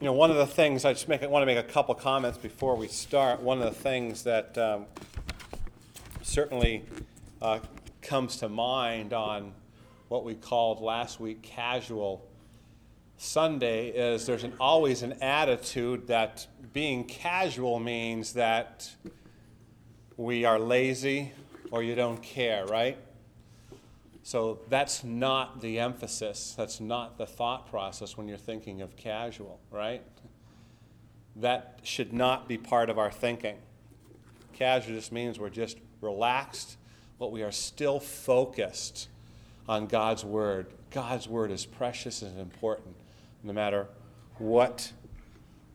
You know, one of the things I just make, want to make a couple comments before we start. One of the things that um, certainly uh, comes to mind on what we called last week casual Sunday is there's an, always an attitude that being casual means that we are lazy or you don't care, right? So that's not the emphasis. That's not the thought process when you're thinking of casual, right? That should not be part of our thinking. Casual just means we're just relaxed, but we are still focused on God's Word. God's Word is precious and important no matter what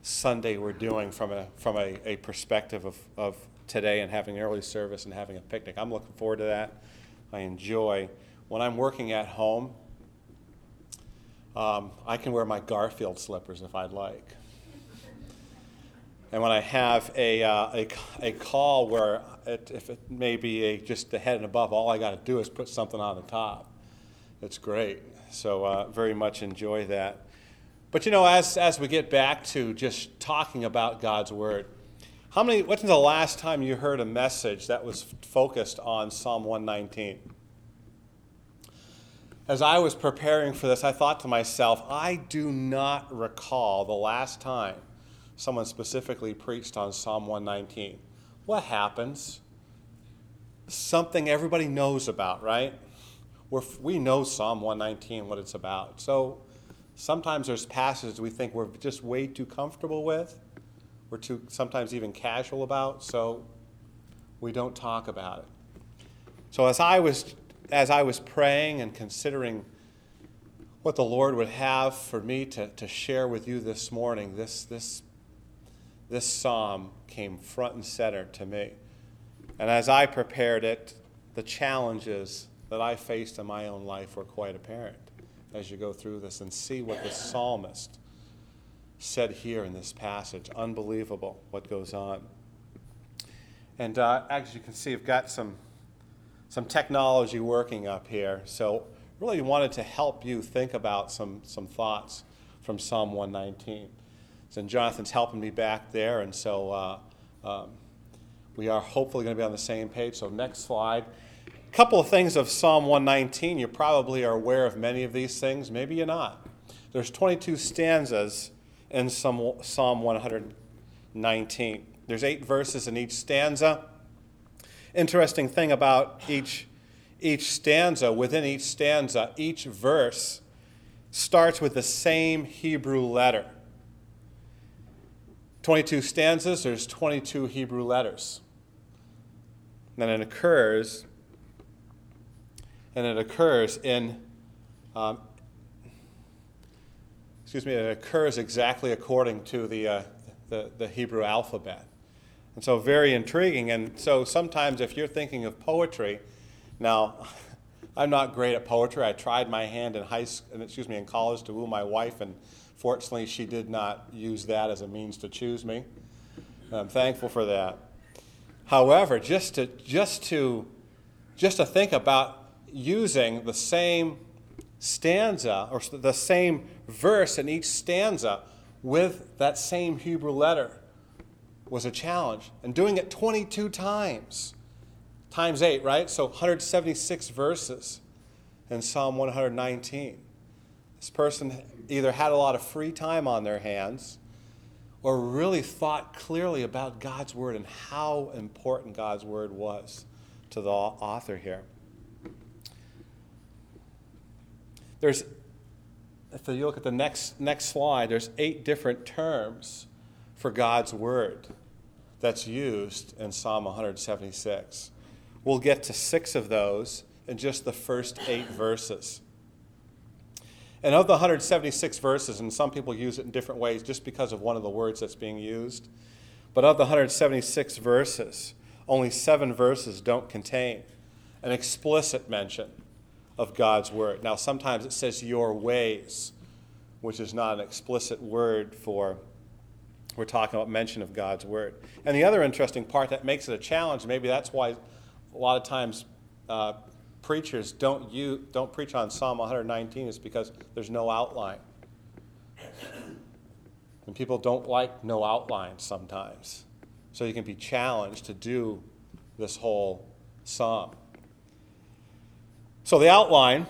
Sunday we're doing from a, from a, a perspective of, of today and having an early service and having a picnic. I'm looking forward to that. I enjoy when I'm working at home, um, I can wear my Garfield slippers if I'd like. And when I have a, uh, a, a, call where, it, if it may be a, just the head and above, all I got to do is put something on the top. It's great. So, uh, very much enjoy that. But you know, as, as we get back to just talking about God's Word, how many, when's the last time you heard a message that was focused on Psalm 119? As I was preparing for this, I thought to myself, I do not recall the last time someone specifically preached on Psalm 119. What happens? Something everybody knows about, right? We're, we know Psalm 119, what it's about. So sometimes there's passages we think we're just way too comfortable with, we're too sometimes even casual about, so we don't talk about it. So as I was as I was praying and considering what the Lord would have for me to, to share with you this morning, this, this, this psalm came front and center to me. And as I prepared it, the challenges that I faced in my own life were quite apparent as you go through this and see what the psalmist said here in this passage. Unbelievable what goes on. And uh, as you can see, I've got some some technology working up here. So really wanted to help you think about some, some thoughts from Psalm 119. So Jonathan's helping me back there, and so uh, um, we are hopefully going to be on the same page. So next slide. A couple of things of Psalm 119. You probably are aware of many of these things. Maybe you're not. There's 22 stanzas in Psalm 119. There's eight verses in each stanza interesting thing about each, each stanza, within each stanza, each verse starts with the same Hebrew letter. 22 stanzas, there's 22 Hebrew letters. And it occurs, and it occurs in, um, excuse me, it occurs exactly according to the, uh, the, the Hebrew alphabet. And so, very intriguing. And so, sometimes if you're thinking of poetry, now, I'm not great at poetry. I tried my hand in high school, excuse me, in college to woo my wife, and fortunately, she did not use that as a means to choose me. And I'm thankful for that. However, just to just to just to think about using the same stanza or the same verse in each stanza with that same Hebrew letter was a challenge. And doing it 22 times, times 8, right? So 176 verses in Psalm 119. This person either had a lot of free time on their hands or really thought clearly about God's Word and how important God's Word was to the author here. There's, if you look at the next, next slide, there's eight different terms for God's word that's used in Psalm 176. We'll get to six of those in just the first eight verses. And of the 176 verses, and some people use it in different ways just because of one of the words that's being used, but of the 176 verses, only seven verses don't contain an explicit mention of God's word. Now, sometimes it says your ways, which is not an explicit word for we're talking about mention of God's word. And the other interesting part that makes it a challenge, maybe that's why a lot of times uh, preachers don't, use, don't preach on Psalm 119, is because there's no outline. And people don't like no outlines sometimes. So you can be challenged to do this whole psalm. So the outline,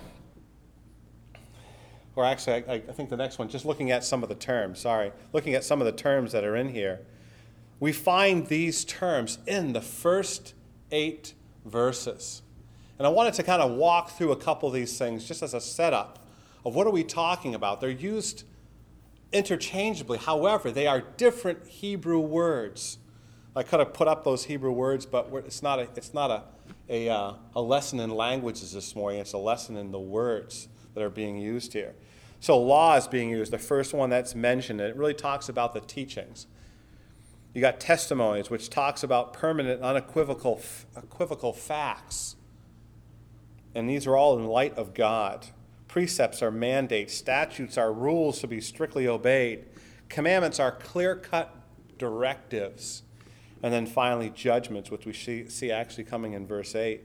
or actually, I, I, think the next one, just looking at some of the terms, sorry, looking at some of the terms that are in here, we find these terms in the first eight verses. And I wanted to kind of walk through a couple of these things just as a setup of what are we talking about. They're used interchangeably, however, they are different Hebrew words. I could have put up those Hebrew words, but it's not a, it's not a, a, uh, a lesson in languages this morning. It's a lesson in the words that are being used here. So, law is being used, the first one that's mentioned. It really talks about the teachings. You got testimonies, which talks about permanent, unequivocal equivocal facts. And these are all in light of God. Precepts are mandates, statutes are rules to be strictly obeyed, commandments are clear cut directives. And then finally, judgments, which we see, see actually coming in verse 8,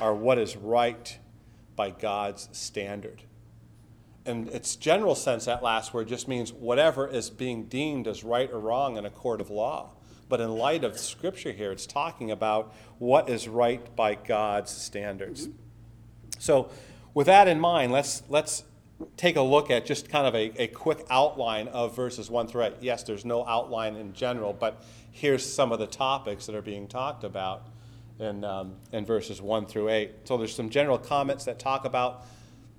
are what is right by God's standard. In its general sense, that last word just means whatever is being deemed as right or wrong in a court of law. But in light of Scripture here, it's talking about what is right by God's standards. So, with that in mind, let's, let's take a look at just kind of a, a quick outline of verses 1 through 8. Yes, there's no outline in general, but here's some of the topics that are being talked about in, um, in verses 1 through 8. So there's some general comments that talk about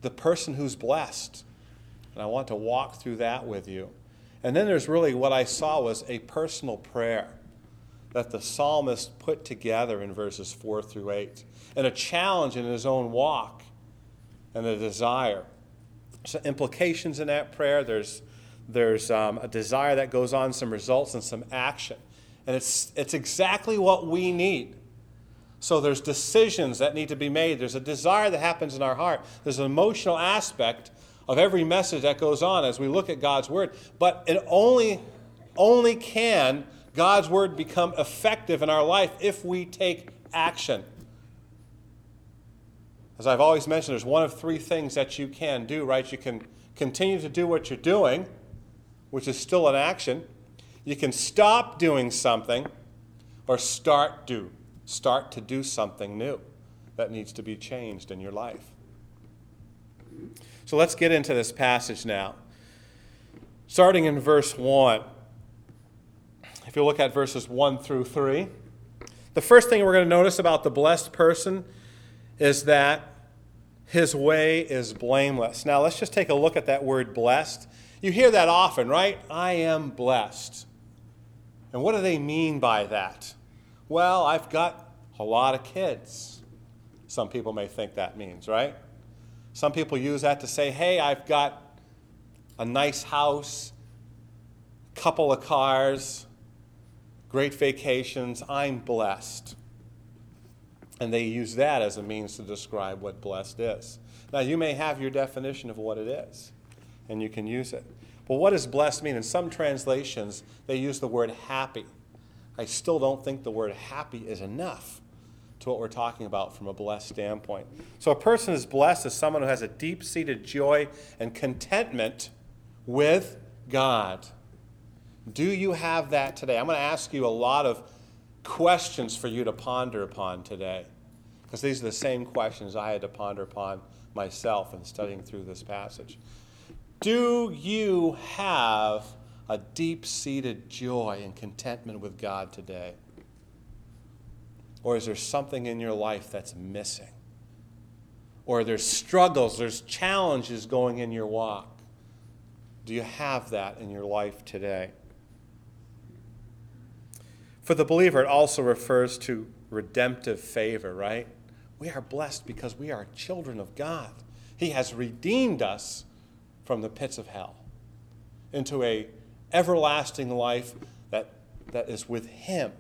the person who's blessed. And I want to walk through that with you. And then there's really what I saw was a personal prayer that the psalmist put together in verses 4 through 8, and a challenge in his own walk and a desire. So, implications in that prayer there's, there's um, a desire that goes on, some results, and some action. And it's, it's exactly what we need. So there's decisions that need to be made. There's a desire that happens in our heart. There's an emotional aspect of every message that goes on as we look at God's word. But it only, only can God's word become effective in our life if we take action. As I've always mentioned, there's one of three things that you can do, right? You can continue to do what you're doing, which is still an action. You can stop doing something or start do start to do something new that needs to be changed in your life. So let's get into this passage now. Starting in verse 1. If you look at verses 1 through 3, the first thing we're going to notice about the blessed person is that his way is blameless. Now, let's just take a look at that word blessed. You hear that often, right? I am blessed. And what do they mean by that? Well, I've got a lot of kids. Some people may think that means, right? Some people use that to say, hey, I've got a nice house, couple of cars, great vacations, I'm blessed. And they use that as a means to describe what blessed is. Now, you may have your definition of what it is, and you can use it. But what does blessed mean? In some translations, they use the word happy. I still don't think the word happy is enough to what we're talking about from a blessed standpoint. So, a person is blessed as someone who has a deep seated joy and contentment with God. Do you have that today? I'm going to ask you a lot of questions for you to ponder upon today, because these are the same questions I had to ponder upon myself in studying through this passage. Do you have a deep seated joy and contentment with God today? Or is there something in your life that's missing? Or there's struggles, there's challenges going in your walk? Do you have that in your life today? For the believer, it also refers to redemptive favor, right? We are blessed because we are children of God. He has redeemed us from the pits of hell into a everlasting life that, that is with Him,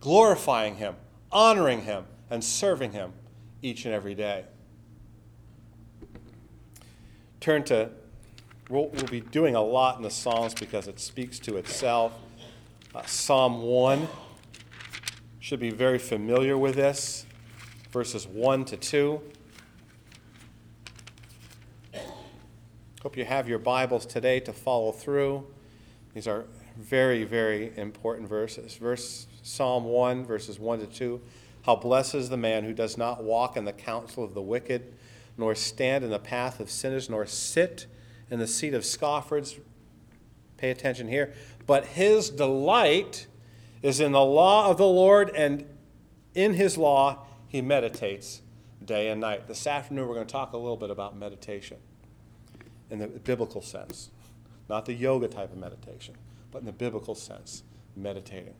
glorifying Him, honoring Him, and serving Him each and every day. Turn to, we'll, we'll be doing a lot in the Psalms because it speaks to itself. Uh, Psalm 1 should be very familiar with this, verses 1 to 2. Hope you have your Bibles today to follow through. These are very, very important verses. Verse Psalm 1, verses 1 to 2. How blessed is the man who does not walk in the counsel of the wicked, nor stand in the path of sinners, nor sit in the seat of scoffers. Pay attention here. But his delight is in the law of the Lord, and in his law he meditates day and night. This afternoon, we're going to talk a little bit about meditation in the biblical sense, not the yoga type of meditation, but in the biblical sense, meditating.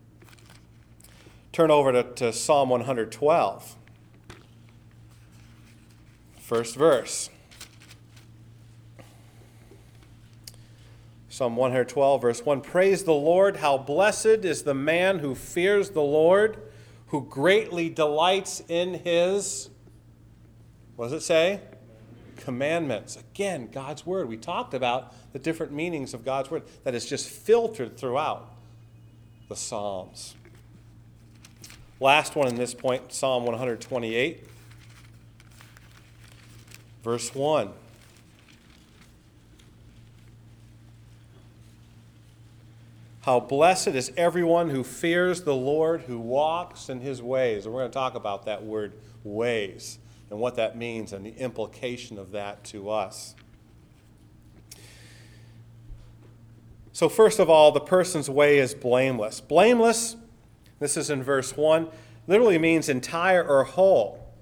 Turn over to, to Psalm 112, first verse. Psalm 112, verse 1 Praise the Lord, how blessed is the man who fears the Lord, who greatly delights in his, what does it say? Commandments. Again, God's Word. We talked about the different meanings of God's Word that is just filtered throughout the Psalms. Last one in this point, Psalm 128, verse 1. How blessed is everyone who fears the Lord, who walks in his ways. And we're going to talk about that word ways and what that means and the implication of that to us. So, first of all, the person's way is blameless. Blameless this is in verse 1, literally means entire or whole.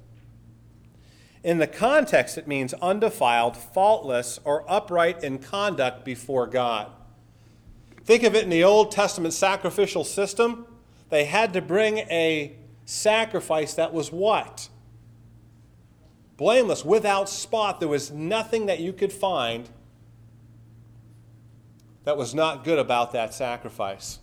In the context, it means undefiled, faultless, or upright in conduct before God. Think of it in the Old Testament sacrificial system. They had to bring a sacrifice that was what? Blameless, without spot. There was nothing that you could find that was not good about that sacrifice.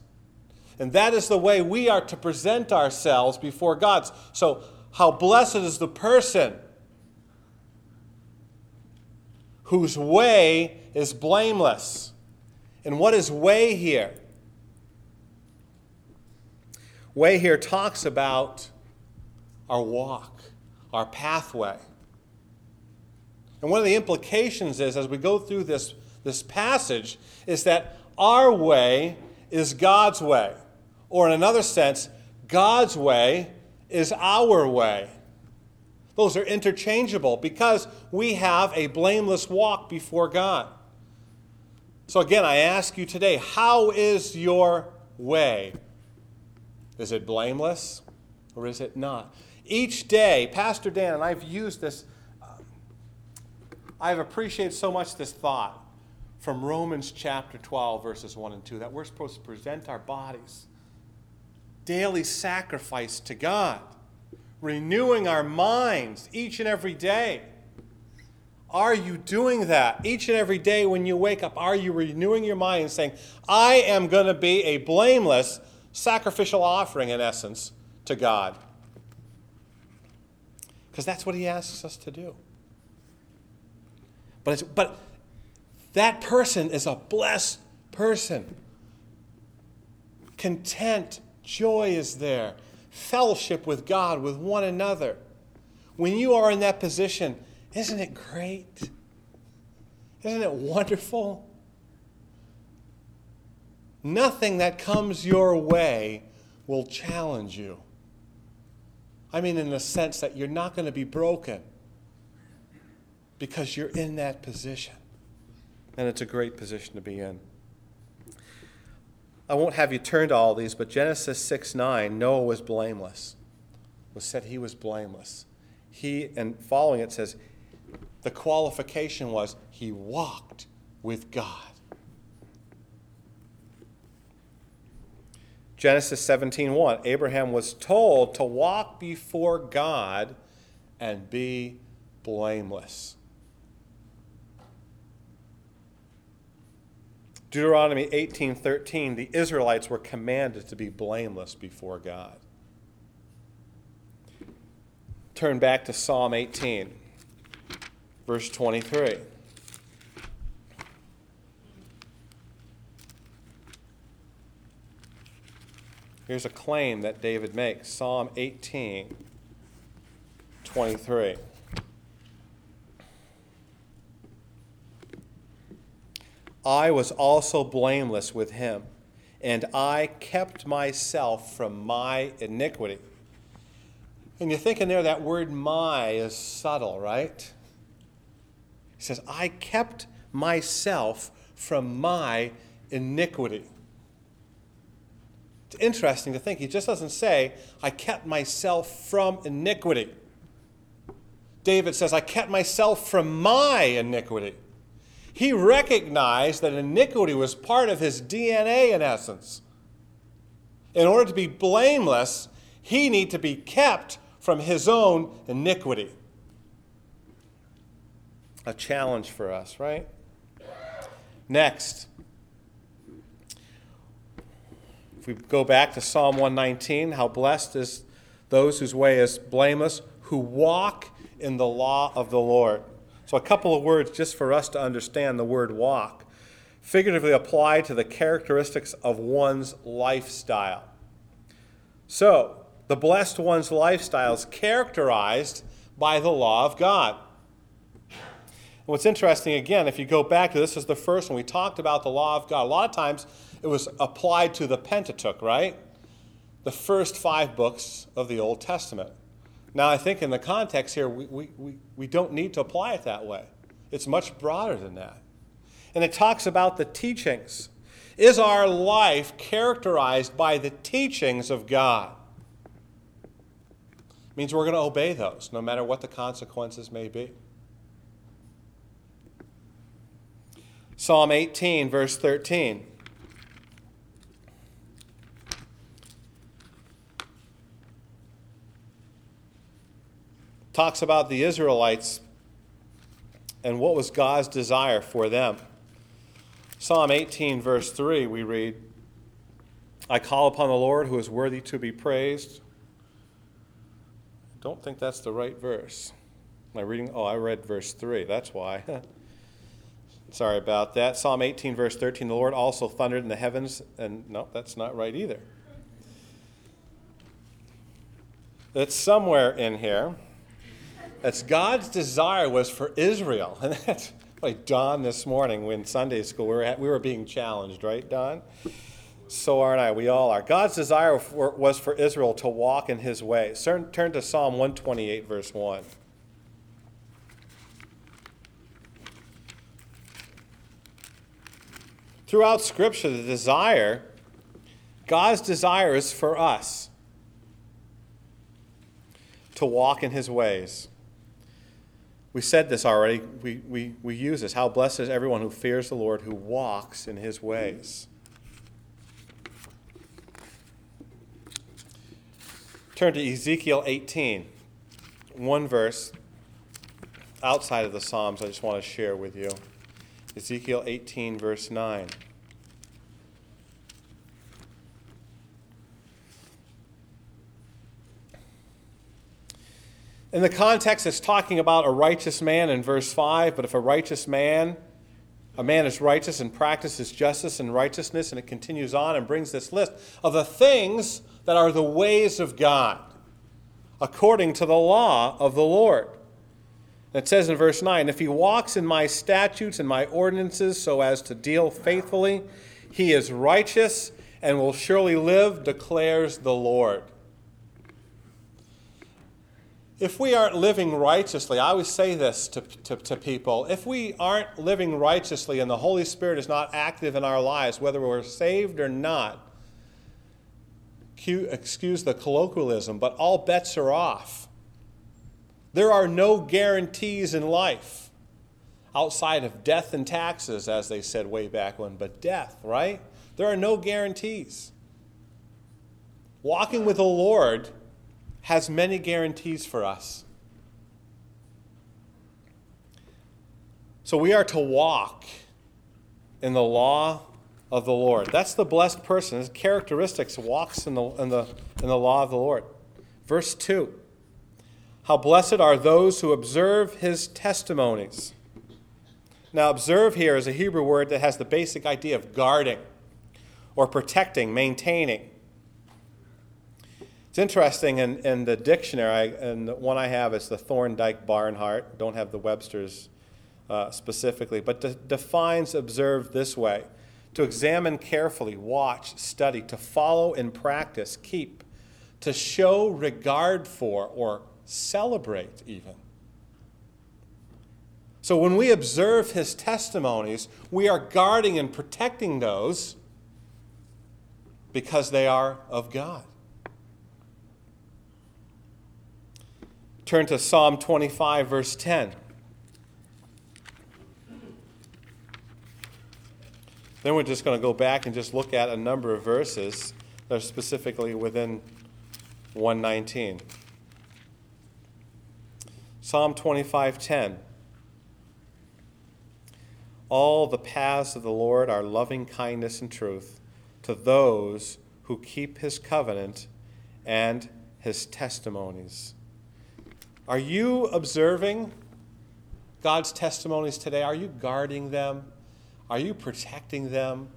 And that is the way we are to present ourselves before God. So, how blessed is the person whose way is blameless. And what is way here? Way here talks about our walk, our pathway. And one of the implications is, as we go through this, this passage, is that our way is God's way. Or, in another sense, God's way is our way. Those are interchangeable because we have a blameless walk before God. So, again, I ask you today how is your way? Is it blameless or is it not? Each day, Pastor Dan, and I've used this, I've appreciated so much this thought from Romans chapter 12, verses 1 and 2, that we're supposed to present our bodies daily sacrifice to God, renewing our minds each and every day. Are you doing that each and every day when you wake up? Are you renewing your mind and saying, I am going to be a blameless sacrificial offering, in essence, to God? Because that's what He asks us to do. But, but that person is a blessed person, content Joy is there. Fellowship with God, with one another. When you are in that position, isn't it great? Isn't it wonderful? Nothing that comes your way will challenge you. I mean, in the sense that you're not going to be broken because you're in that position. And it's a great position to be in. I won't have you turn to all these, but Genesis 6 9, Noah was blameless. Was said he was blameless. He, and following it says, the qualification was he walked with God. Genesis 17:1 Abraham was told to walk before God and be blameless. Deuteronomy 18:13, the Israelites were commanded to be blameless before God. Turn back to Psalm 18, verse 23. Here's a claim that David makes Psalm 18, 23. I was also blameless with him, and I kept myself from my iniquity. And you're thinking there, that word my is subtle, right? He says, I kept myself from my iniquity. It's interesting to think. He just doesn't say, I kept myself from iniquity. David says, I kept myself from my iniquity. He recognized that iniquity was part of his DNA in essence. In order to be blameless, he need to be kept from his own iniquity. A challenge for us, right? Next, if we go back to Psalm 119, how blessed is those whose way is blameless, who walk in the law of the Lord. So, a couple of words just for us to understand the word walk, figuratively applied to the characteristics of one's lifestyle. So, the blessed one's lifestyle is characterized by the law of God. And what's interesting, again, if you go back to this is the first one, we talked about the law of God. A lot of times it was applied to the Pentateuch, right? The first five books of the Old Testament. Now, I think in the context here, we, we, we, we don't need to apply it that way. It's much broader than that. And it talks about the teachings. Is our life characterized by the teachings of God? It means we're going to obey those, no matter what the consequences may be. Psalm 18, verse 13. Talks about the Israelites and what was God's desire for them. Psalm 18, verse 3, we read, I call upon the Lord who is worthy to be praised. Don't think that's the right verse. Am I reading? Oh, I read verse 3. That's why. Sorry about that. Psalm 18, verse 13, the Lord also thundered in the heavens. And no, that's not right either. It's somewhere in here. That's God's desire was for Israel. And that's like Don this morning when Sunday school, we were, at, we were being challenged, right, Don? So aren't I? We all are. God's desire for, was for Israel to walk in his way. Turn, turn to Psalm 128, verse 1. Throughout Scripture, the desire, God's desire is for us to walk in his ways. We said this already. We, we, we use this. How blessed is everyone who fears the Lord, who walks in his ways. Turn to Ezekiel 18. One verse outside of the Psalms I just want to share with you. Ezekiel 18, verse 9. In the context, it's talking about a righteous man in verse 5, but if a righteous man, a man is righteous and practices justice and righteousness, and it continues on and brings this list of the things that are the ways of God, according to the law of the Lord. It says in verse 9, If he walks in my statutes and my ordinances so as to deal faithfully, he is righteous and will surely live, declares the Lord if we aren't living righteously, I always say this to, to, to, people if we aren't living righteously and the Holy Spirit is not active in our lives, whether we're saved or not, excuse the colloquialism, but all bets are off. There are no guarantees in life outside of death and taxes, as they said way back when, but death, right? There are no guarantees. Walking with the Lord has many guarantees for us. So we are to walk in the law of the Lord. That's the blessed person. His characteristics walks in the, in the, in the law of the Lord. Verse 2 How blessed are those who observe his testimonies. Now, observe here is a Hebrew word that has the basic idea of guarding or protecting, maintaining. It's interesting in, in the dictionary, and the one I have is the Thorndike Barnhart. Don't have the Webster's uh, specifically, but de- defines observe this way to examine carefully, watch, study, to follow and practice, keep, to show regard for, or celebrate even. So when we observe his testimonies, we are guarding and protecting those because they are of God. Turn to Psalm 25, verse 10. Then we're just going to go back and just look at a number of verses that are specifically within 119. Psalm 25:10 All the paths of the Lord are loving kindness and truth to those who keep his covenant and his testimonies. Are you observing God's testimonies today? Are you guarding them? Are you protecting them?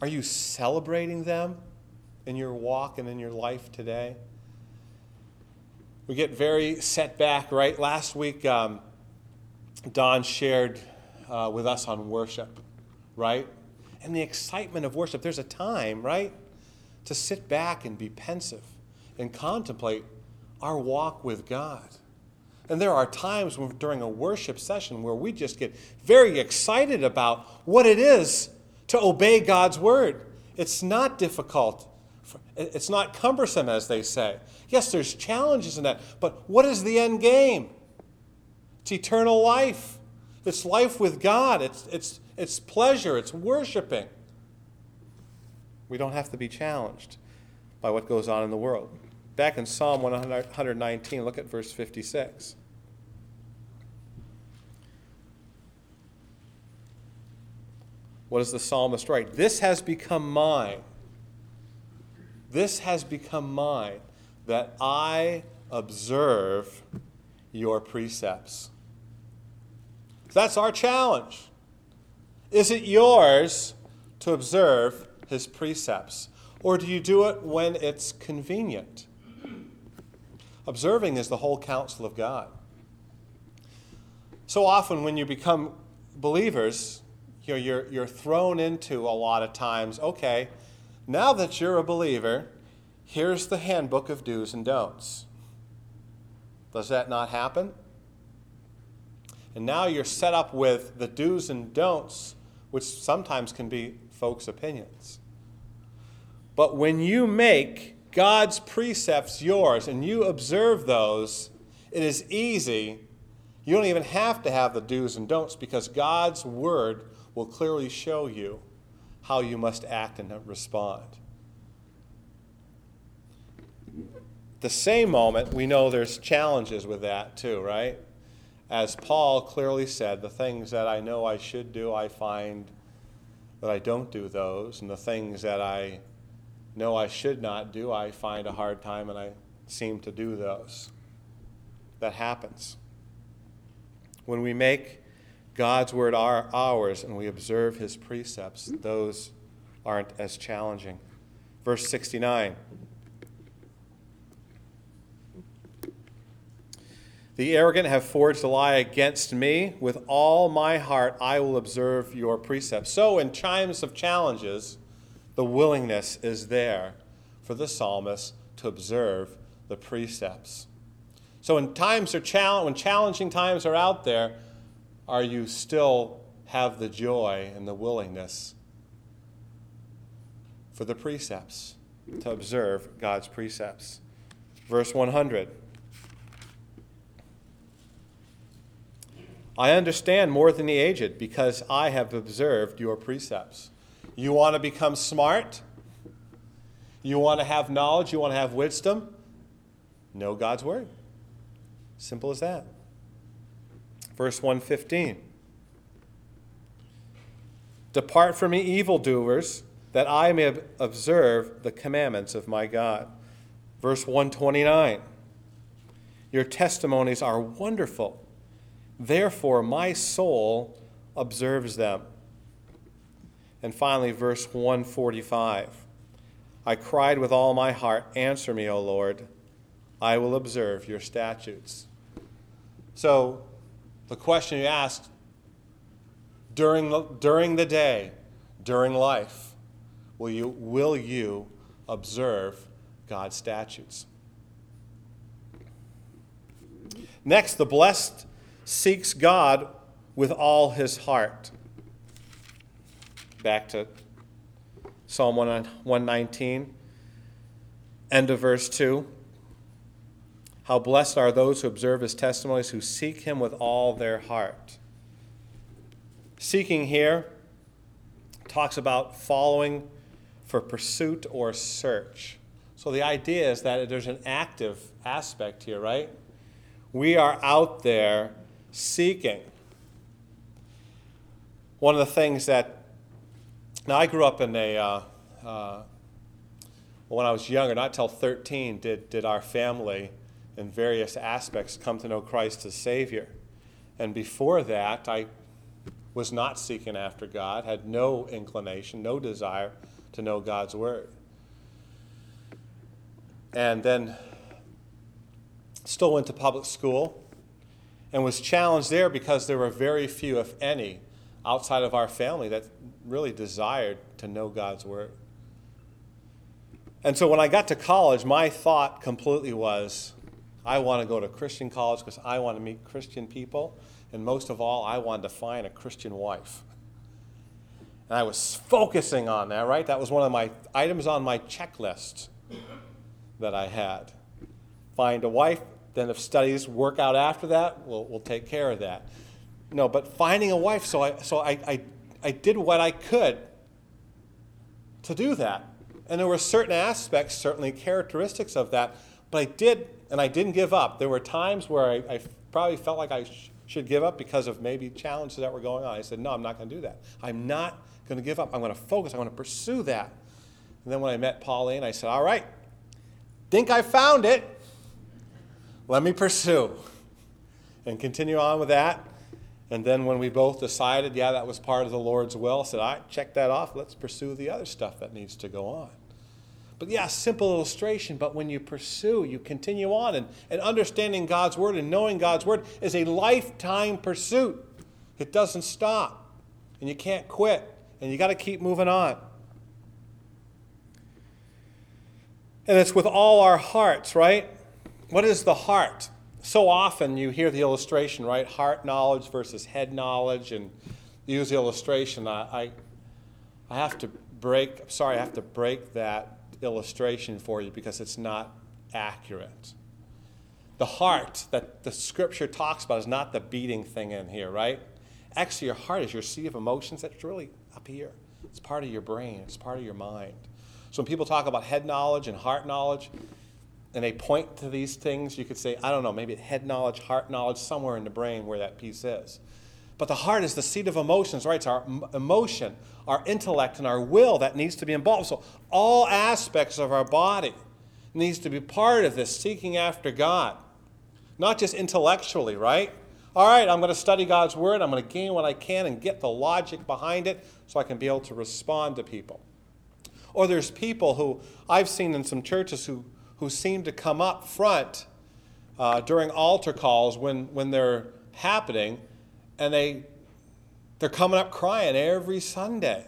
Are you celebrating them in your walk and in your life today? We get very set back, right? Last week, um, Don shared uh, with us on worship, right? And the excitement of worship. There's a time, right, to sit back and be pensive and contemplate our walk with God. And there are times when, during a worship session where we just get very excited about what it is to obey God's word. It's not difficult. It's not cumbersome, as they say. Yes, there's challenges in that, but what is the end game? It's eternal life. It's life with God. It's, it's, it's pleasure. It's worshiping. We don't have to be challenged by what goes on in the world. Back in Psalm 119, look at verse 56. What does the psalmist write? This has become mine. This has become mine that I observe your precepts. That's our challenge. Is it yours to observe his precepts? Or do you do it when it's convenient? Observing is the whole counsel of God. So often, when you become believers, you know, you're, you're thrown into a lot of times, okay, now that you're a believer, here's the handbook of do's and don'ts. Does that not happen? And now you're set up with the do's and don'ts, which sometimes can be folks' opinions. But when you make God's precepts yours and you observe those, it is easy. You don't even have to have the do's and don'ts because God's word will clearly show you how you must act and respond. The same moment, we know there's challenges with that too, right? As Paul clearly said, the things that I know I should do, I find that I don't do those, and the things that I know I should not do, I find a hard time and I seem to do those. That happens. When we make God's word our, ours and we observe his precepts, those aren't as challenging. Verse 69. The arrogant have forged a lie against me. With all my heart, I will observe your precepts. So, in times of challenges, the willingness is there for the psalmist to observe the precepts. So when times are challenge, when challenging times are out there, are you still have the joy and the willingness for the precepts to observe God's precepts? Verse 100. I understand more than the aged because I have observed your precepts. You want to become smart? You want to have knowledge? You want to have wisdom? Know God's word. Simple as that. Verse 115. Depart from me, evildoers, that I may observe the commandments of my God. Verse 129. Your testimonies are wonderful. Therefore, my soul observes them. And finally, verse 145 I cried with all my heart, Answer me, O Lord. I will observe your statutes. So, the question you asked during the, during the day, during life, will you, will you observe God's statutes? Next, the blessed seeks God with all his heart. Back to Psalm 119, end of verse 2. How blessed are those who observe his testimonies, who seek him with all their heart. Seeking here talks about following for pursuit or search. So the idea is that there's an active aspect here, right? We are out there seeking. One of the things that, now I grew up in a, uh, uh, when I was younger, not till 13, did, did our family in various aspects come to know Christ as Savior. And before that, I was not seeking after God, had no inclination, no desire to know God's Word. And then still went to public school and was challenged there because there were very few, if any, outside of our family that really desired to know God's Word. And so when I got to college, my thought completely was I want to go to Christian college because I want to meet Christian people. And most of all, I wanted to find a Christian wife. And I was focusing on that, right? That was one of my items on my checklist that I had. Find a wife, then if studies work out after that, we'll, we'll take care of that. No, but finding a wife, so I, so I, I, I did what I could to do that. And there were certain aspects, certainly characteristics of that, but I did and I didn't give up. There were times where I, I probably felt like I sh- should give up because of maybe challenges that were going on. I said, No, I'm not going to do that. I'm not going to give up. I'm going to focus. I'm going to pursue that. And then when I met Pauline, I said, All right, think I found it. Let me pursue. And continue on with that. And then when we both decided, yeah, that was part of the Lord's will, I said, right, check that off. Let's pursue the other stuff that needs to go on. But yeah, simple illustration, but when you pursue, you continue on. And, and understanding God's Word and knowing God's Word is a lifetime pursuit. It doesn't stop. And you can't quit. And you got to keep moving on. And it's with all our hearts, right? What is the heart? So often you hear the illustration, right? Heart knowledge versus head knowledge, and use the illustration. I, I, I have to break, sorry, I have to break that illustration for you because it's not accurate. The heart that the scripture talks about is not the beating thing in here, right? Actually, your heart is your seat of emotions that's really up here. It's part of your brain, it's part of your mind. So when people talk about head knowledge and heart knowledge, and they point to these things, you could say, I don't know, maybe head knowledge, heart knowledge, somewhere in the brain where that piece is. But the heart is the seat of emotions, right? It's our emotion, our intellect, and our will that needs to be involved. So all aspects of our body needs to be part of this seeking after God. Not just intellectually, right? All right, I'm going to study God's word. I'm going to gain what I can and get the logic behind it so I can be able to respond to people. Or there's people who I've seen in some churches who, who seem to come up front uh, during altar calls when, when they're happening and they they're coming up crying every Sunday.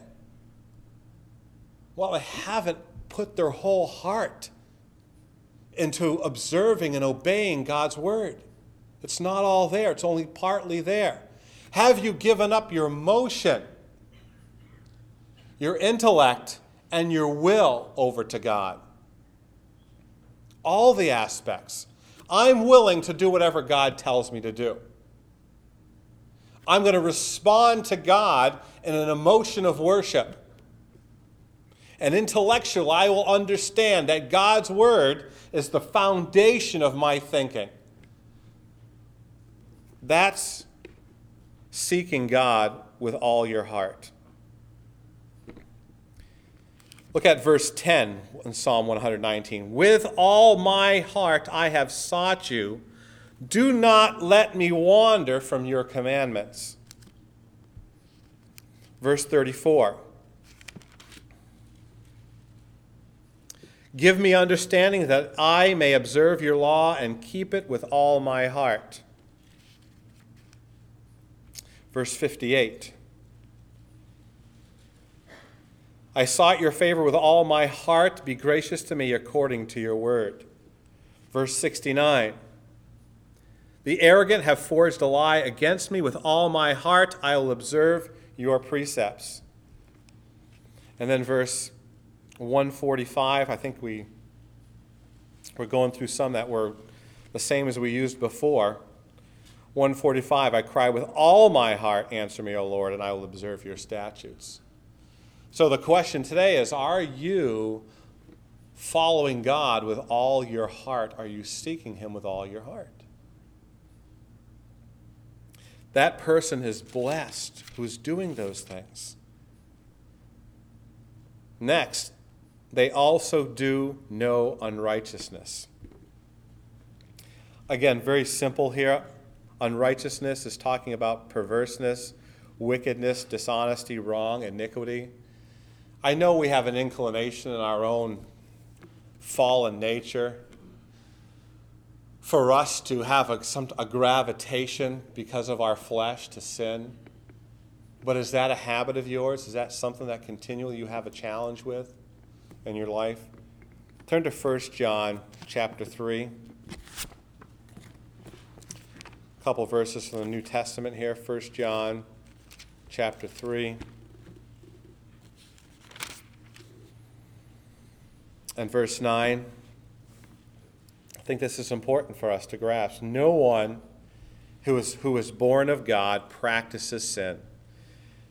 Well, they haven't put their whole heart into observing and obeying God's word. It's not all there, it's only partly there. Have you given up your emotion, your intellect, and your will over to God? All the aspects. I'm willing to do whatever God tells me to do. I'm going to respond to God in an emotion of worship. And intellectual, I will understand that God's word is the foundation of my thinking. That's seeking God with all your heart. Look at verse 10 in Psalm 119. With all my heart I have sought you. Do not let me wander from your commandments. Verse 34 Give me understanding that I may observe your law and keep it with all my heart. Verse 58. I sought your favor with all my heart. Be gracious to me according to your word. Verse 69. The arrogant have forged a lie against me. With all my heart I will observe your precepts. And then verse 145, I think we, we're going through some that were the same as we used before. 145, I cry with all my heart, answer me, O Lord, and I will observe your statutes. So the question today is Are you following God with all your heart? Are you seeking Him with all your heart? That person is blessed who is doing those things. Next, they also do no unrighteousness. Again, very simple here. Unrighteousness is talking about perverseness, wickedness, dishonesty, wrong, iniquity. I know we have an inclination in our own fallen nature for us to have a, some, a gravitation because of our flesh to sin. But is that a habit of yours? Is that something that continually you have a challenge with in your life? Turn to 1 John chapter 3 A couple verses from the New Testament here. 1 John chapter 3. And verse 9. I think this is important for us to grasp. No one who is, who is born of God practices sin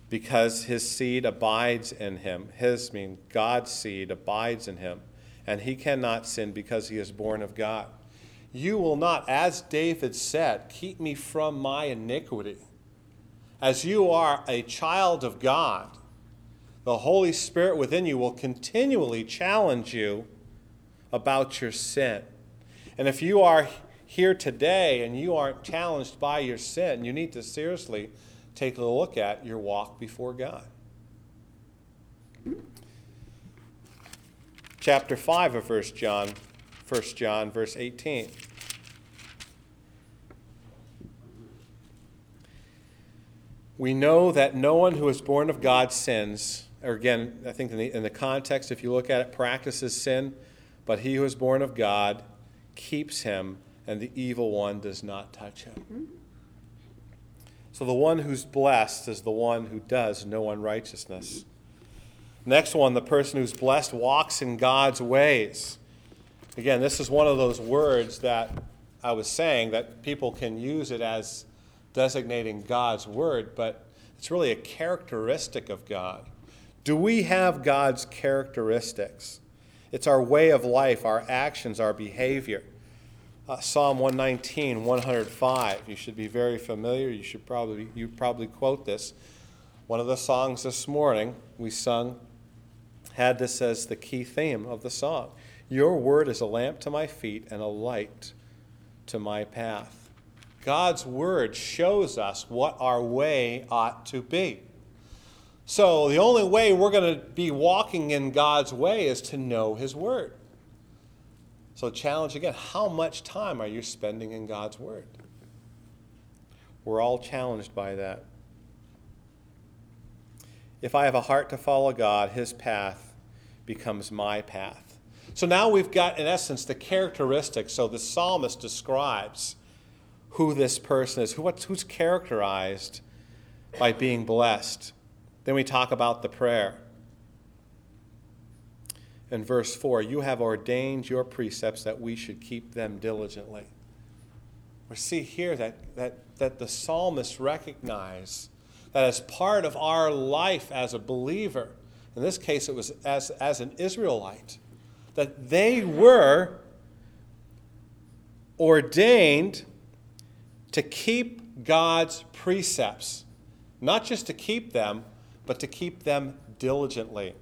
because his seed abides in him. His mean God's seed abides in him, and he cannot sin because he is born of God. You will not, as David said, keep me from my iniquity. As you are a child of God, the Holy Spirit within you will continually challenge you about your sin. And if you are here today and you aren't challenged by your sin, you need to seriously take a look at your walk before God. Chapter 5 of 1 John, 1 John, verse 18. We know that no one who is born of God sins, or again, I think in the, in the context, if you look at it, practices sin, but he who is born of God keeps him, and the evil one does not touch him. Mm-hmm. So the one who's blessed is the one who does no unrighteousness. Next one, the person who's blessed walks in God's ways. Again, this is one of those words that I was saying that people can use it as designating God's word, but it's really a characteristic of God. Do we have God's characteristics? It's our way of life, our actions, our behavior. Uh, Psalm 119, 105. You should be very familiar. You should probably you probably quote this. One of the songs this morning we sung had this as the key theme of the song. Your word is a lamp to my feet and a light to my path. God's word shows us what our way ought to be. So the only way we're going to be walking in God's way is to know his word. So challenge again, how much time are you spending in God's word? We're all challenged by that. If I have a heart to follow God, his path becomes my path. So now we've got, in essence, the characteristics. So the psalmist describes who this person is, who, who's characterized by being blessed. Then we talk about the prayer. In verse 4, you have ordained your precepts that we should keep them diligently. We see here that, that, that the psalmist recognize that as part of our life as a believer, in this case it was as, as an Israelite, that they were ordained to keep God's precepts, not just to keep them, but to keep them diligently.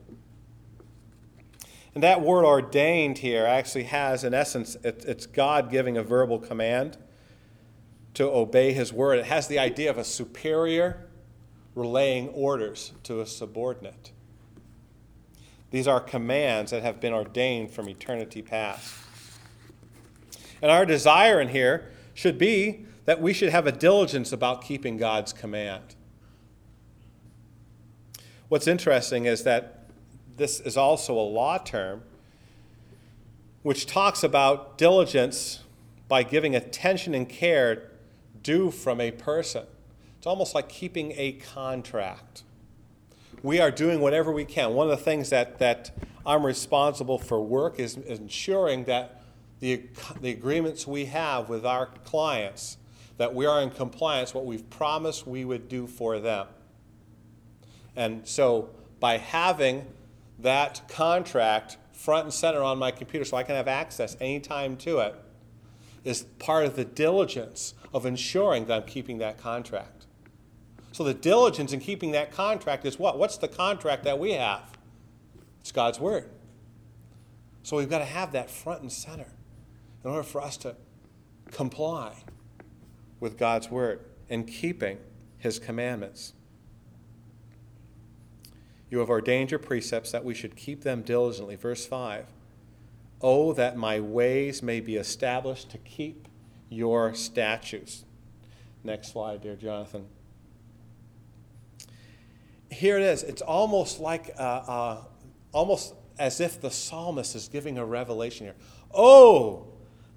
And that word ordained here actually has, in essence, it's God giving a verbal command to obey his word. It has the idea of a superior relaying orders to a subordinate. These are commands that have been ordained from eternity past. And our desire in here should be that we should have a diligence about keeping God's command. What's interesting is that this is also a law term which talks about diligence by giving attention and care due from a person. It's almost like keeping a contract. We are doing whatever we can. One of the things that, that I'm responsible for work is ensuring that the, the agreements we have with our clients, that we are in compliance what we've promised we would do for them. And so by having that contract front and center on my computer so I can have access anytime to it is part of the diligence of ensuring that I'm keeping that contract. So the diligence in keeping that contract is what? What's the contract that we have? It's God's Word. So we've got to have that front and center in order for us to comply with God's Word and keeping His commandments. You have ordained your precepts that we should keep them diligently. Verse 5 Oh, that my ways may be established to keep your statutes. Next slide, dear Jonathan. Here it is. It's almost like, uh, uh, almost as if the psalmist is giving a revelation here. Oh,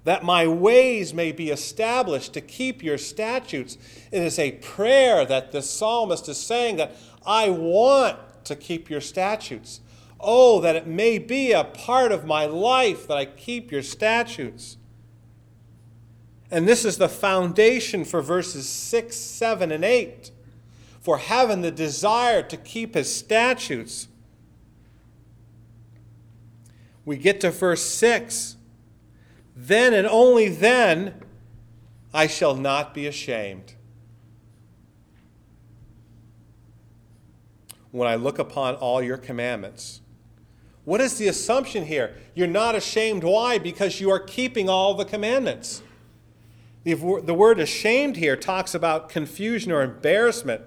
that my ways may be established to keep your statutes. It is a prayer that the psalmist is saying that I want to keep your statutes. Oh, that it may be a part of my life that I keep your statutes. And this is the foundation for verses 6, 7, and 8. For having the desire to keep his statutes. We get to verse 6. Then and only then I shall not be ashamed. When I look upon all your commandments. What is the assumption here? You're not ashamed. Why? Because you are keeping all the commandments. The, the word ashamed here talks about confusion or embarrassment,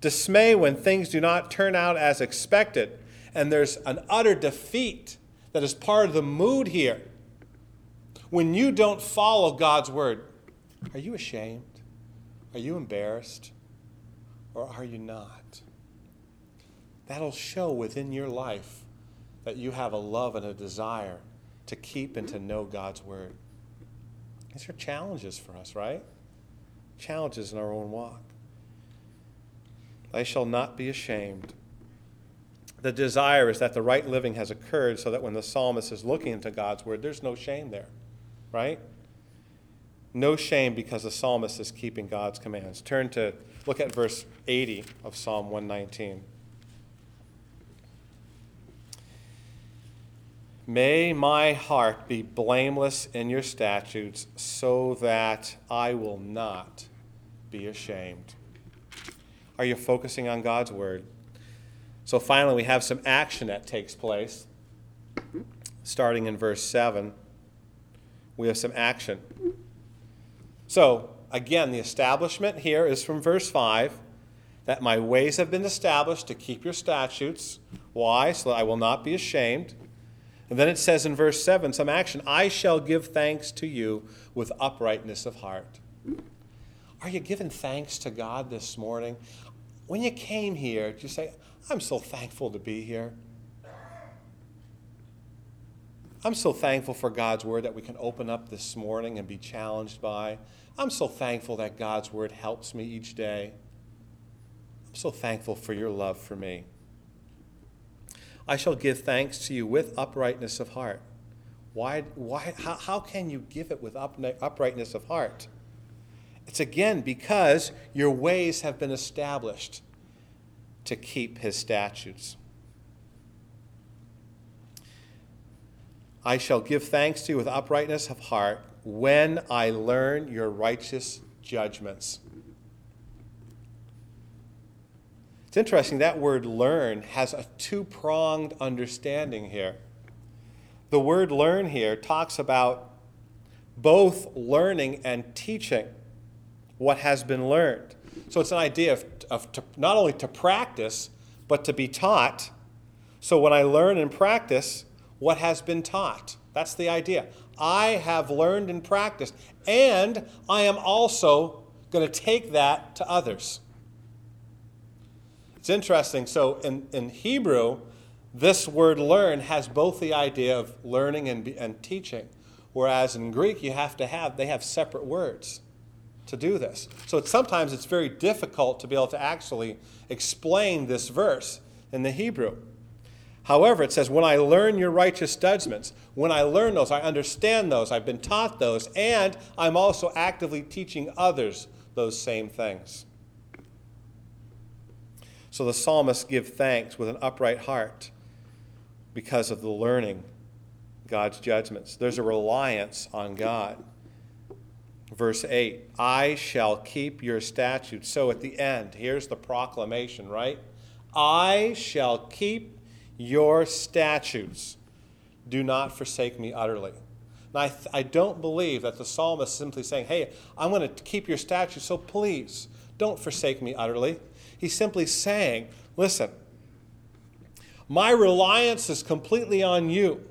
dismay when things do not turn out as expected, and there's an utter defeat that is part of the mood here. When you don't follow God's word, are you ashamed? Are you embarrassed? Or are you not? That'll show within your life that you have a love and a desire to keep and to know God's Word. These are challenges for us, right? Challenges in our own walk. I shall not be ashamed. The desire is that the right living has occurred so that when the psalmist is looking into God's Word, there's no shame there, right? No shame because the psalmist is keeping God's commands. Turn to look at verse 80 of Psalm 119. May my heart be blameless in your statutes so that I will not be ashamed. Are you focusing on God's word? So finally, we have some action that takes place. Starting in verse 7, we have some action. So, again, the establishment here is from verse 5 that my ways have been established to keep your statutes. Why? So that I will not be ashamed. And then it says in verse 7 some action I shall give thanks to you with uprightness of heart. Are you giving thanks to God this morning? When you came here, did you say, I'm so thankful to be here? I'm so thankful for God's word that we can open up this morning and be challenged by. I'm so thankful that God's word helps me each day. I'm so thankful for your love for me. I shall give thanks to you with uprightness of heart. Why, why, how, how can you give it with up, uprightness of heart? It's again because your ways have been established to keep his statutes. I shall give thanks to you with uprightness of heart when I learn your righteous judgments. It's interesting, that word learn has a two pronged understanding here. The word learn here talks about both learning and teaching what has been learned. So it's an idea of, of to, not only to practice, but to be taught. So when I learn and practice what has been taught, that's the idea. I have learned and practiced, and I am also going to take that to others. It's interesting. So in, in Hebrew, this word learn has both the idea of learning and, and teaching, whereas in Greek you have to have they have separate words to do this. So it's, sometimes it's very difficult to be able to actually explain this verse in the Hebrew. However, it says, When I learn your righteous judgments, when I learn those, I understand those, I've been taught those, and I'm also actively teaching others those same things. So the psalmist give thanks with an upright heart because of the learning God's judgments. There's a reliance on God. Verse 8 I shall keep your statutes. So at the end, here's the proclamation, right? I shall keep your statutes. Do not forsake me utterly. Now, I, th- I don't believe that the psalmist is simply saying, Hey, I'm going to keep your statutes, so please don't forsake me utterly. He's simply saying, Listen, my reliance is completely on you.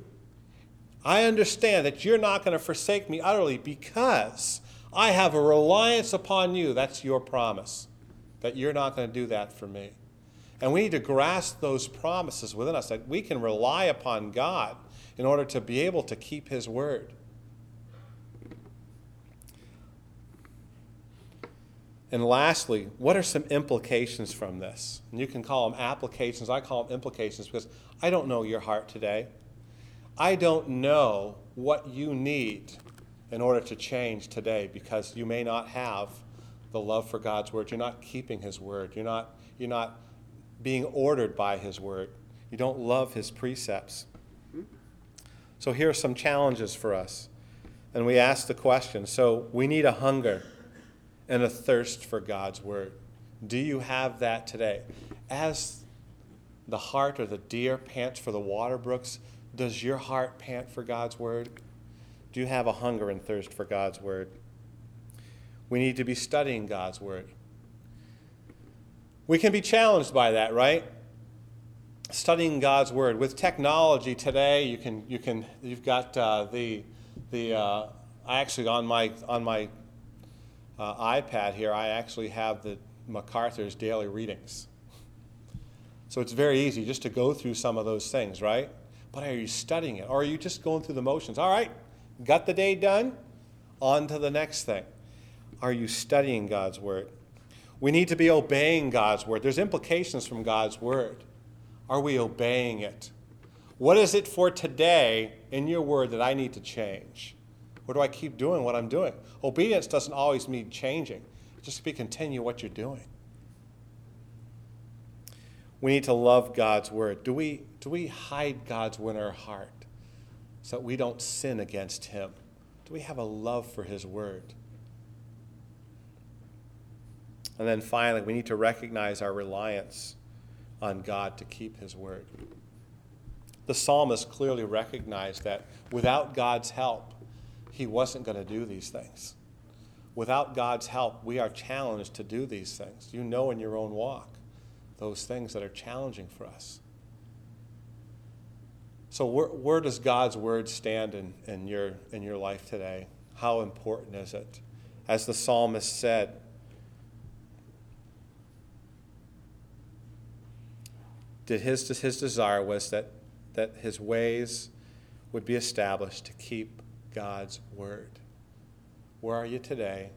I understand that you're not going to forsake me utterly because I have a reliance upon you. That's your promise, that you're not going to do that for me. And we need to grasp those promises within us that we can rely upon God in order to be able to keep His word. And lastly, what are some implications from this? And you can call them applications. I call them implications because I don't know your heart today. I don't know what you need in order to change today because you may not have the love for God's word. You're not keeping His word. You're not, you're not being ordered by His word. You don't love His precepts. So here are some challenges for us. And we ask the question so we need a hunger and a thirst for God's word. Do you have that today? As the hart or the deer pants for the water brooks, does your heart pant for God's word? Do you have a hunger and thirst for God's word? We need to be studying God's word. We can be challenged by that, right? Studying God's word with technology today, you can you can you've got uh, the the uh, I actually on my on my uh, iPad here I actually have the MacArthur's daily readings. So it's very easy just to go through some of those things, right? But are you studying it, or are you just going through the motions? All right, got the day done, on to the next thing. Are you studying God's word? We need to be obeying God's word. There's implications from God's word. Are we obeying it? What is it for today in your word that I need to change? Or do I keep doing what I'm doing? Obedience doesn't always mean changing, just be continue what you're doing. We need to love God's word. Do we, do we hide God's word in our heart so that we don't sin against Him? Do we have a love for His word? And then finally, we need to recognize our reliance on God to keep His word. The psalmist clearly recognized that without God's help, he wasn't going to do these things. Without God's help, we are challenged to do these things. You know in your own walk those things that are challenging for us. So, where, where does God's word stand in, in, your, in your life today? How important is it? As the psalmist said, did his, his desire was that, that his ways would be established to keep God's word. Where are you today?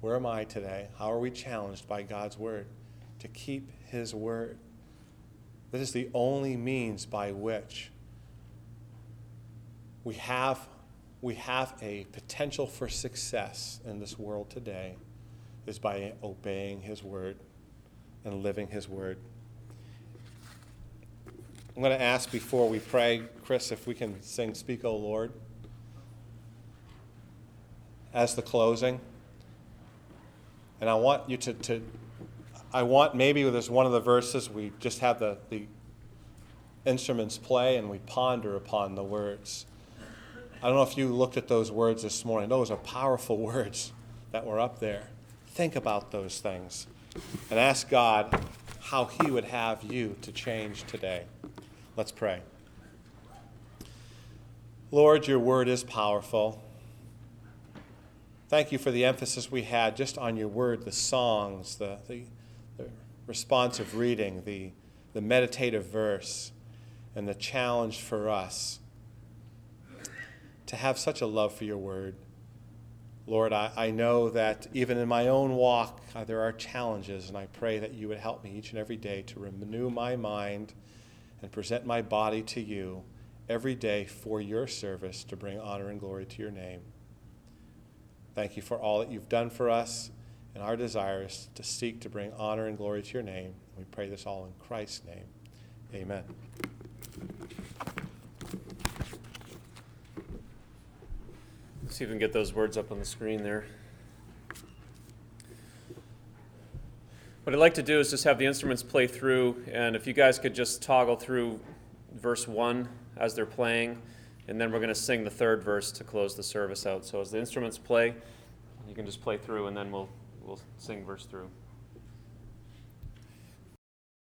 Where am I today? How are we challenged by God's word to keep his word? This is the only means by which we have, we have a potential for success in this world today is by obeying his word and living his word. I'm going to ask before we pray, Chris, if we can sing Speak, O Lord, as the closing. And I want you to, to I want maybe there's one of the verses we just have the, the instruments play and we ponder upon the words. I don't know if you looked at those words this morning. Those are powerful words that were up there. Think about those things and ask God how He would have you to change today. Let's pray. Lord, your word is powerful. Thank you for the emphasis we had just on your word, the songs, the, the, the responsive reading, the, the meditative verse, and the challenge for us to have such a love for your word. Lord, I, I know that even in my own walk, uh, there are challenges, and I pray that you would help me each and every day to renew my mind and present my body to you every day for your service to bring honor and glory to your name. Thank you for all that you've done for us and our desires to seek to bring honor and glory to your name. We pray this all in Christ's name. Amen. Let's see if we can get those words up on the screen there. What I'd like to do is just have the instruments play through, and if you guys could just toggle through verse 1 as they're playing, and then we're going to sing the third verse to close the service out. So as the instruments play, you can just play through, and then we'll, we'll sing verse through.